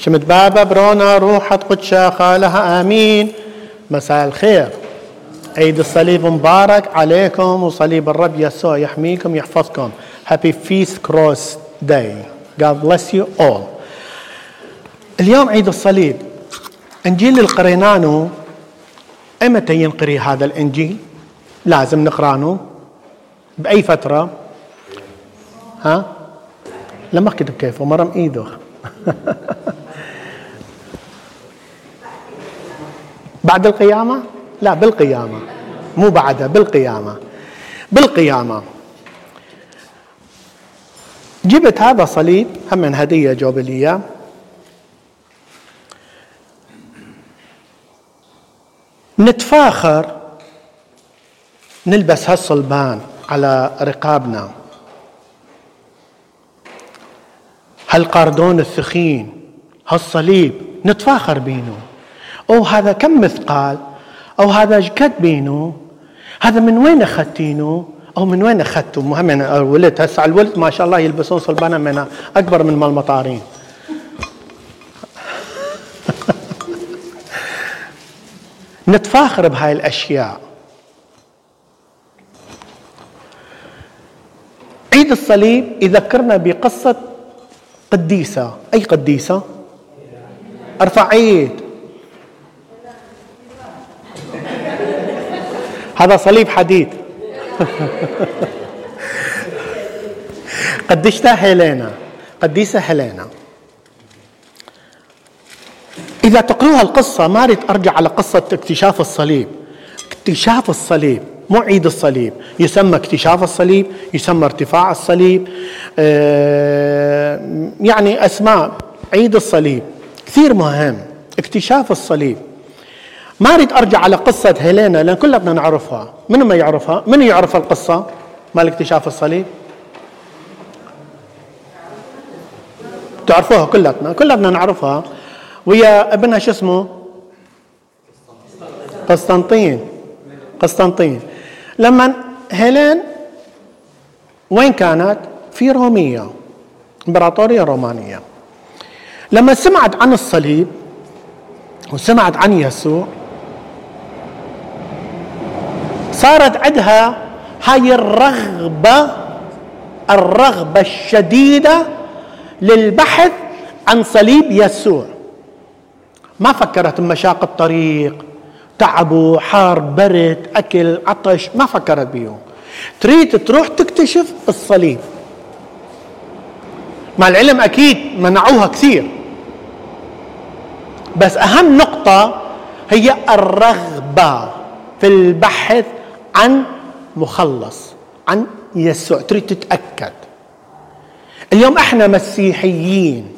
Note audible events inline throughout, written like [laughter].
شمت بابا برونا روحة قدشة خالها آمين. مساء الخير. عيد الصليب مبارك عليكم وصليب الرب يسوع يحميكم يحفظكم. Happy Feast Cross Day. God bless you all. اليوم عيد الصليب. إنجيل اللي قريناه أمتى ينقري هذا الإنجيل؟ لازم نقرأنه. بأي فترة؟ ها؟ لما كتب كيفه مرم ايده [laughs] بعد القيامة؟ لا بالقيامة. مو بعدها بالقيامة. بالقيامة. جبت هذا صليب هم من هدية جوب لي اياه نتفاخر نلبس هالصلبان على رقابنا. هالقردون الثخين هالصليب نتفاخر بينه. أو هذا كم مثقال؟ أو هذا قد بينه هذا من وين اخذتينه أو من وين اخذته مهم الولد هسه الولد ما شاء الله يلبسون صلبانة من أكبر من مال المطارين. [laughs] نتفاخر بهاي الأشياء. عيد الصليب يذكرنا بقصة قديسة. أي قديسة؟ أرفع هذا صليب حديد. قديشتها هيلينا؟ قديسة هيلينا. إذا تقرأها القصة ما أريد أرجع على قصة اكتشاف الصليب. اكتشاف الصليب مو عيد الصليب. يسمى اكتشاف الصليب يسمى ارتفاع الصليب. آه، يعني أسماء. عيد الصليب. كثير مهم. اكتشاف الصليب. ما أريد أرجع على قصة هيلينا لأن كلنا بدنا نعرفها. من ما يعرفها؟ من يعرف القصة؟ مال اكتشاف الصليب؟ تعرفوها كلتنا كلنا بدنا نعرفها. ويا ابنها شو اسمه؟ قسطنطين. قسطنطين. لما هيلين وين كانت؟ في رومية إمبراطورية رومانية. لما سمعت عن الصليب وسمعت عن يسوع صارت عندها هاي الرغبة الرغبة الشديدة للبحث عن صليب يسوع. ما فكرت بمشاق الطريق تعبوا حار برد أكل عطش ما فكرت بيهم. تريد تروح تكتشف الصليب. مع العلم أكيد منعوها كثير. بس أهم نقطة هي الرغبة في البحث عن مخلص عن يسوع. تريد تتأكد. اليوم إحنا مسيحيين.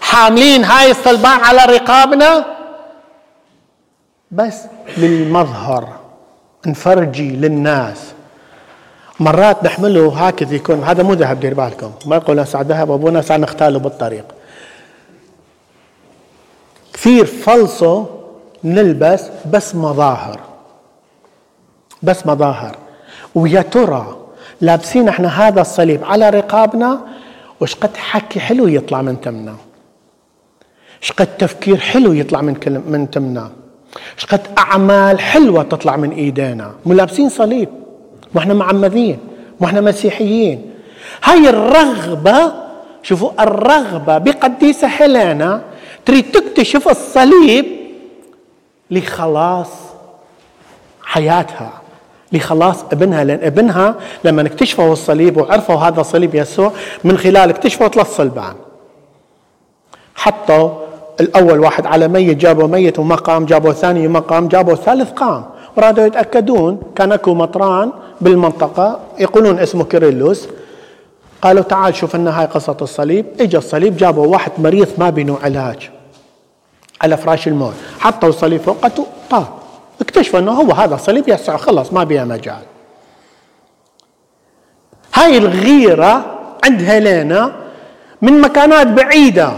حاملين هاي الصلبان على رقابنا. بس للمظهر. نفرجي للناس. مرات نحمله هكذا يكون هذا مو ذهب دير بالكم. ما يقول هسه ذهب أبونا صار نختاله بالطريق. كثير فلصه نلبس بس مظاهر. بس مظاهر. ويا ترى لابسين إحنا هذا الصليب على رقابنا؟ وش قد حكي حلو يطلع من تمنا. إيش قد تفكير حلو يطلع من كلم من تمنا. إيش قد أعمال حلوة تطلع من إيدينا. مو لابسين صليب. ما إحنا معمدين. ما إحنا مسيحيين. هاي الرغبة شوفوا الرغبة بقديسة هيلانا تريد تكتشف الصليب لخلاص حياتها. لخلاص ابنها لأن ابنها لما اكتشفوا الصليب وعرفوا هذا صليب يسوع من خلال اكتشفوا ثلاث صلبان. حطوا الأول واحد على ميت جابوا ميت وما قام جابوا ثاني وما قام جابوا ثالث قام. ورادوا يتأكدون كان أكو مطران بالمنطقة يقولون اسمه كيرلس قالوا تعال شوف لنا هاي قصة الصليب. اجى الصليب جابوا واحد مريض ما بينه علاج على فراش الموت. حطوا الصليب فوقته طار اكتشفوا انه هو هذا صليب يسوع خلص ما بيها مجال. هاي الغيرة عند هيلينا من مكانات بعيدة.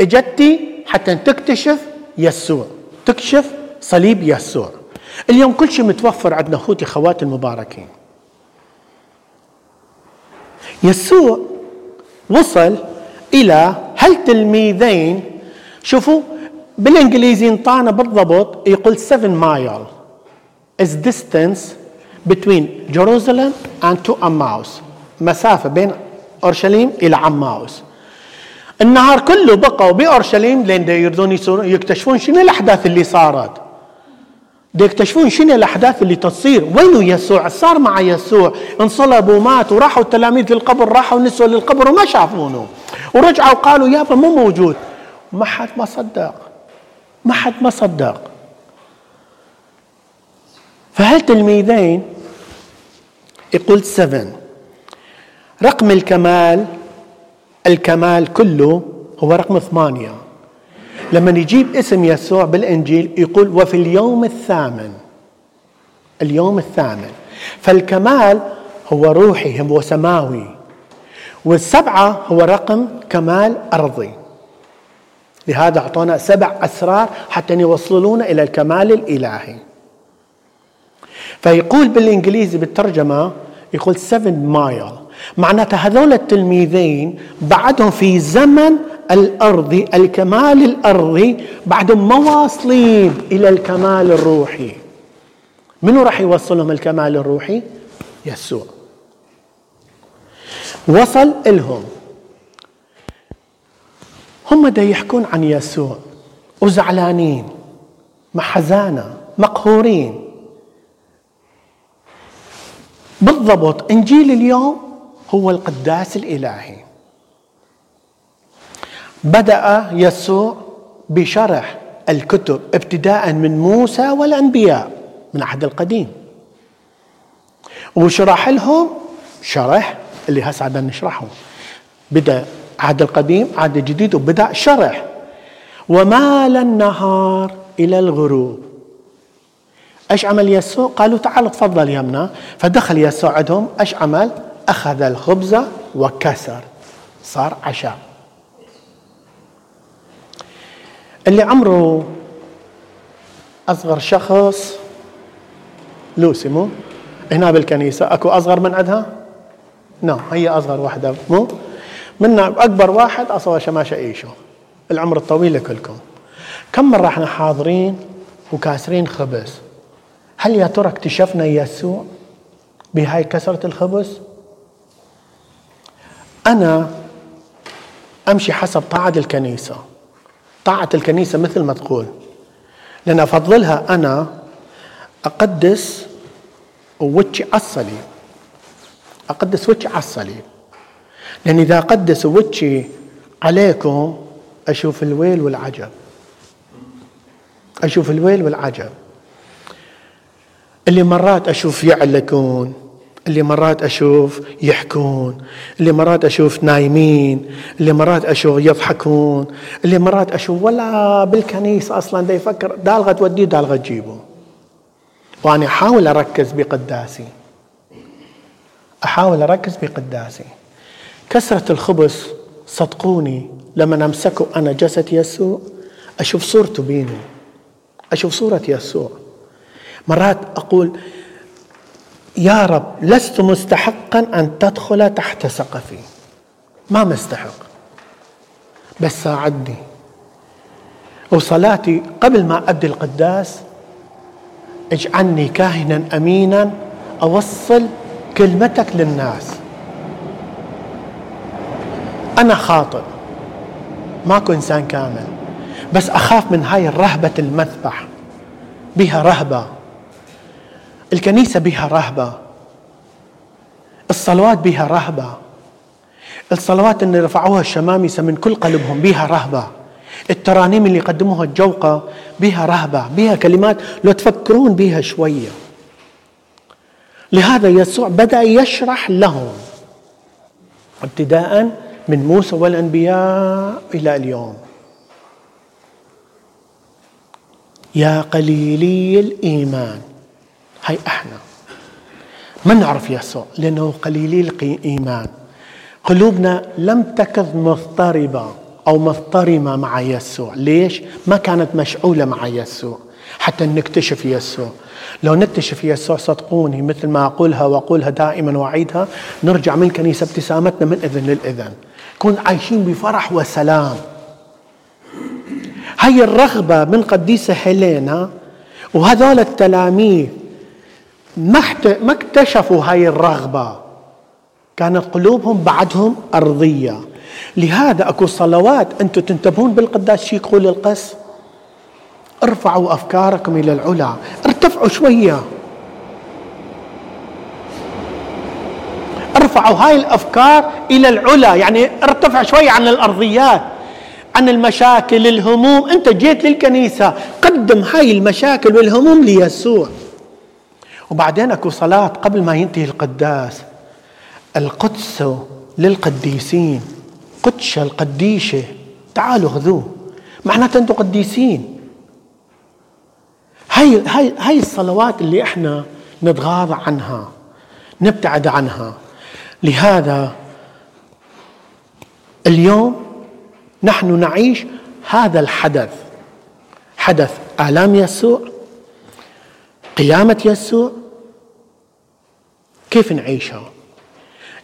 اجتي حتى تكتشف يسوع تكشف صليب يسوع. اليوم كل شيء متوفر عندنا اخوتي خواتي المباركين. يسوع وصل إلى هل تلميذين؟ شوفوا بالإنجليزي انطانا بالضبط يقول 7 مايل is distance between Jerusalem and to Emmaus. مسافة بين أورشليم إلى عماوس. النهار كله بقوا بأورشليم لين يريدون يكتشفون شنو الأحداث اللي صارت. يكتشفون شنو الأحداث اللي تصير. وينو يسوع؟ صار مع يسوع. انصلب ومات وراحوا التلاميذ للقبر راحوا نسوا للقبر وما شافونه. ورجعوا قالوا يابا مو موجود. ما حد ما صدق. ما حد ما صدق. فهالتلميذين يقول 7 رقم الكمال الكمال كله هو رقم ثمانية. لما يجيب اسم يسوع بالإنجيل يقول وفي اليوم الثامن. اليوم الثامن. فالكمال هو روحي هو سماوي. والسبعة هو رقم كمال أرضي. لهذا أعطونا سبع أسرار حتى يوصلونا إلى الكمال الإلهي. فيقول بالإنجليزي بالترجمة يقول 7 مايل معناتها هذول التلميذين بعدهم في زمن الأرضي الكمال الأرضي بعدهم ما واصلين إلى الكمال الروحي. منو راح يوصلهم الكمال الروحي؟ يسوع. وصل إلهم. هم دا يحكون عن يسوع. وزعلانين محزانة مقهورين. بالضبط إنجيل اليوم هو القداس الإلهي. بدأ يسوع بشرح الكتب ابتداء من موسى والأنبياء من العهد القديم. وشرح لهم شرح اللي هسه نشرحه. بدأ عهد القديم عهد الجديد وبدأ شرح. ومال النهار إلى الغروب. إيش عمل يسوع؟ قالوا تعال تفضل يمنا فدخل يسوع عندهم إيش عمل؟ أخذ الخبز وكسر. صار عشاء. اللي عمره أصغر شخص لوسي مو؟ هنا بالكنيسة. أكو أصغر من عندها؟ no هي أصغر واحدة مو؟ منا أكبر واحد أصلا شماشه ايشو العمر الطويل لكلكم. كم مرة إحنا حاضرين وكاسرين خبز؟ هل يا ترى اكتشفنا يسوع بهاي كسرة الخبز؟ أنا أمشي حسب طاعة الكنيسة. طاعة الكنيسة مثل ما تقول. لأن أفضلها أنا أقدس وجهي على الصليب. أقدس وجهي على الصليب. لأن إذا أقدس وجهي عليكم أشوف الويل والعجب. أشوف الويل والعجب. اللي مرات أشوف يعلكون اللي مرات أشوف يحكون اللي مرات أشوف نايمين اللي مرات أشوف يضحكون اللي مرات أشوف ولا بالكنيسة أصلا دا يفكر دالغة توديه دالغة تجيبه. وأنا أحاول أركز بقداسي. أحاول أركز بقداسي. كسرة الخبز صدقوني لما أمسكه أنا جسد يسوع أشوف صورته بيني أشوف صورة يسوع. مرات أقول يا رب لست مستحقا أن تدخل تحت سقفي. ما مستحق. بس ساعدني. وصلاتي قبل ما أدي القداس اجعلني كاهنا أمينا أوصل كلمتك للناس. أنا خاطئ ماكو إنسان كامل. بس أخاف من هاي الرهبة المذبح. بها رهبة. الكنيسة بها رهبة. الصلوات بها رهبة. الصلوات اللي رفعوها الشمامسة من كل قلبهم بها رهبة. الترانيم اللي قدموها الجوقة بها رهبة. بها كلمات لو تفكرون بها شوية. لهذا يسوع بدأ يشرح لهم. ابتداء من موسى والأنبياء إلى اليوم. يا قليلي الإيمان. هاي أحنا. ما نعرف يسوع لأنه قليلي الإيمان. قلوبنا لم تكن مضطربة أو مضطرمة مع يسوع. ليش؟ ما كانت مشعولة مع يسوع. حتى نكتشف يسوع. لو نكتشف يسوع صدقوني مثل ما أقولها وأقولها دائما وأعيدها نرجع من كنيسة ابتسامتنا من إذن للإذن. يكون عايشين بفرح وسلام. هاي الرغبة من قديسة هيلينا وهذول التلاميذ ما ما اكتشفوا هاي الرغبة. كانت قلوبهم بعدهم أرضية. لهذا أكو صلوات أنتم تنتبهون بالقداس شي يقول القس؟ ارفعوا أفكاركم إلى العلا. ارتفعوا شوية. ارفعوا هاي الأفكار إلى العلا يعني ارتفع شوية عن الأرضيات عن المشاكل الهموم. أنت جيت للكنيسة قدم هاي المشاكل والهموم ليسوع. وبعدين أكو صلاة قبل ما ينتهي القداس. القدس للقديسين. قدش القديشة. تعالوا خذوه. معناته أنتم قديسين. هاي هاي هاي الصلوات اللي إحنا نتغاضى عنها نبتعد عنها. لهذا اليوم نحن نعيش هذا الحدث. حدث آلام يسوع قيامة يسوع. كيف نعيشها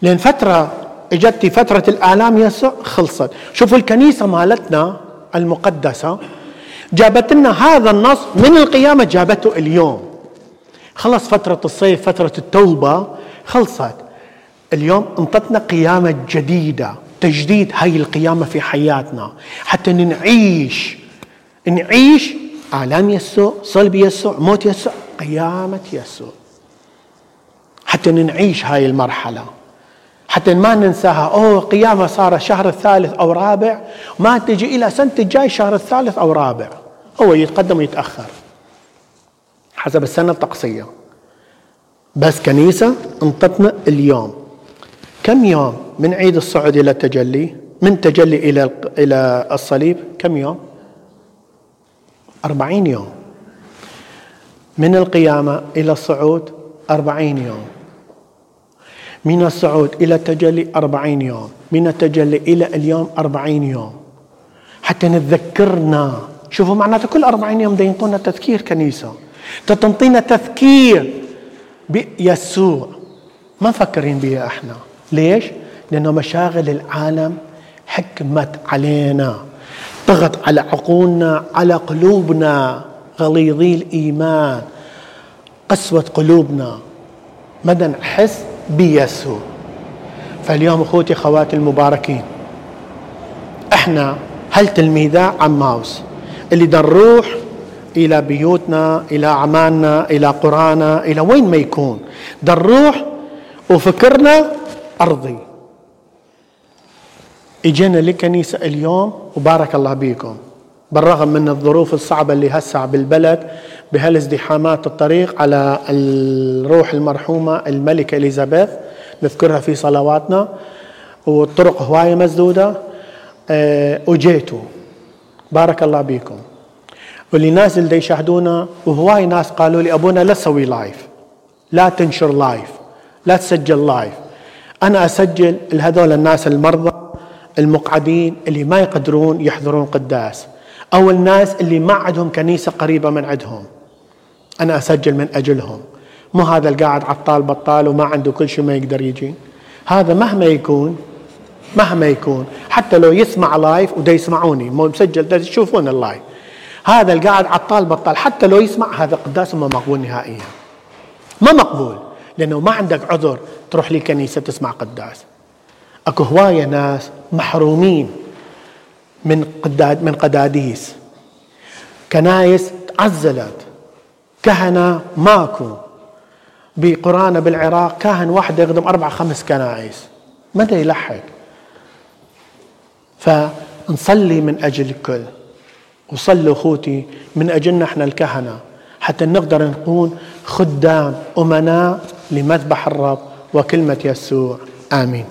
لأن فترة إجت فترة الآلام يسوع خلصت. شوفوا الكنيسة مالتنا المقدسة جابت لنا هذا النص من القيامة جابته اليوم. خلص فترة الصيف فترة التوبة خلصت. اليوم انطتنا قيامة جديدة تجديد هاي القيامة في حياتنا. حتى نعيش نعيش آلام يسوع صلب يسوع موت يسوع قيامة يسوع. حتى نعيش هاي المرحلة. حتى ما ننساها أوه قيامة صار الشهر الثالث أو رابع ما تجي إلى سنة الجاي الشهر الثالث أو رابع. هو يتقدم ويتأخر. حسب السنة الطقسية. بس كنيسة انطتنا اليوم. كم يوم من عيد الصعود إلى التجلي؟ من تجلي إلى إلى الصليب كم يوم؟ أربعين يوم. من القيامة إلى الصعود أربعين يوم. من الصعود إلى التجلي أربعين يوم. من التجلي إلى اليوم أربعين يوم. حتى نتذكرنا. شوفوا معناته كل أربعين يوم دا ينطونا تذكير كنيسة. تنطينا تذكير بيسوع. ما مفكرين بها إحنا. ليش؟ لأنه مشاغل العالم حكمت علينا طغت على عقولنا على قلوبنا غليظي الإيمان قسوة قلوبنا مدى نحس بيسوع فاليوم أخوتي أخواتي المباركين إحنا هل تلميذا عماوس اللي نروح إلى بيوتنا إلى أعمالنا إلى قرانا إلى وين ما يكون نروح وفكرنا ارضي إجينا لكنيسة اليوم وبارك الله بيكم. بالرغم من الظروف الصعبة اللي هسع بالبلد بهالازدحامات الطريق على الروح المرحومة الملكة إليزابيث نذكرها في صلواتنا والطرق هواية مسدودة أه وجيتوا. بارك الله بكم واللي نازل دا يشاهدونا وهواي ناس قالوا لي أبونا لا تسوي live لا تنشر live لا تسجل live أنا أسجل لهذول الناس المرضى المقعدين اللي ما يقدرون يحضرون قداس أو الناس اللي ما عندهم كنيسة قريبة من عندهم. أنا أسجل من أجلهم. مو هذا القاعد عطال بطال وما عنده كل شيء ما يقدر يجي هذا مهما يكون مهما يكون. حتى لو يسمع live ودا يسمعوني مو مسجل دا تشوفون ال live هذا القاعد عطال بطال. حتى لو يسمع هذا قداسه ما مقبول نهائيا. ما مقبول. لأنه ما عندك عذر تروح لكنيسه تسمع قداس. أكو هواية ناس محرومين من قداد من قداديس. كنايس تعزلت. كهنة ماكو. بقرانا بالعراق كاهن واحد يخدم أربع خمس كنائس متى يلحق. فنصلي من أجل الكل. وصلوا أخوتي من أجلنا إحنا الكهنة. حتى نقدر نكون خدام أمناء لمذبح الرب وكلمة يسوع. آمين.